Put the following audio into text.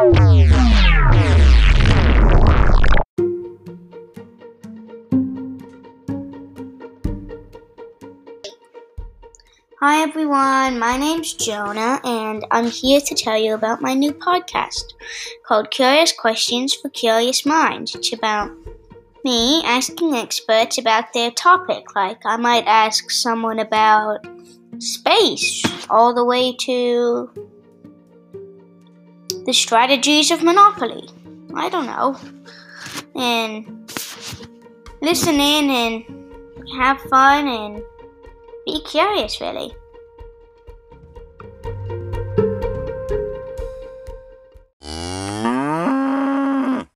Hi everyone, my name's Jonah, and I'm here to tell you about my new podcast called Curious Questions for Curious Minds. It's about me asking experts about their topic. Like, I might ask someone about space, all the way to the strategies of Monopoly. I don't know. And listen in and have fun and be curious, really.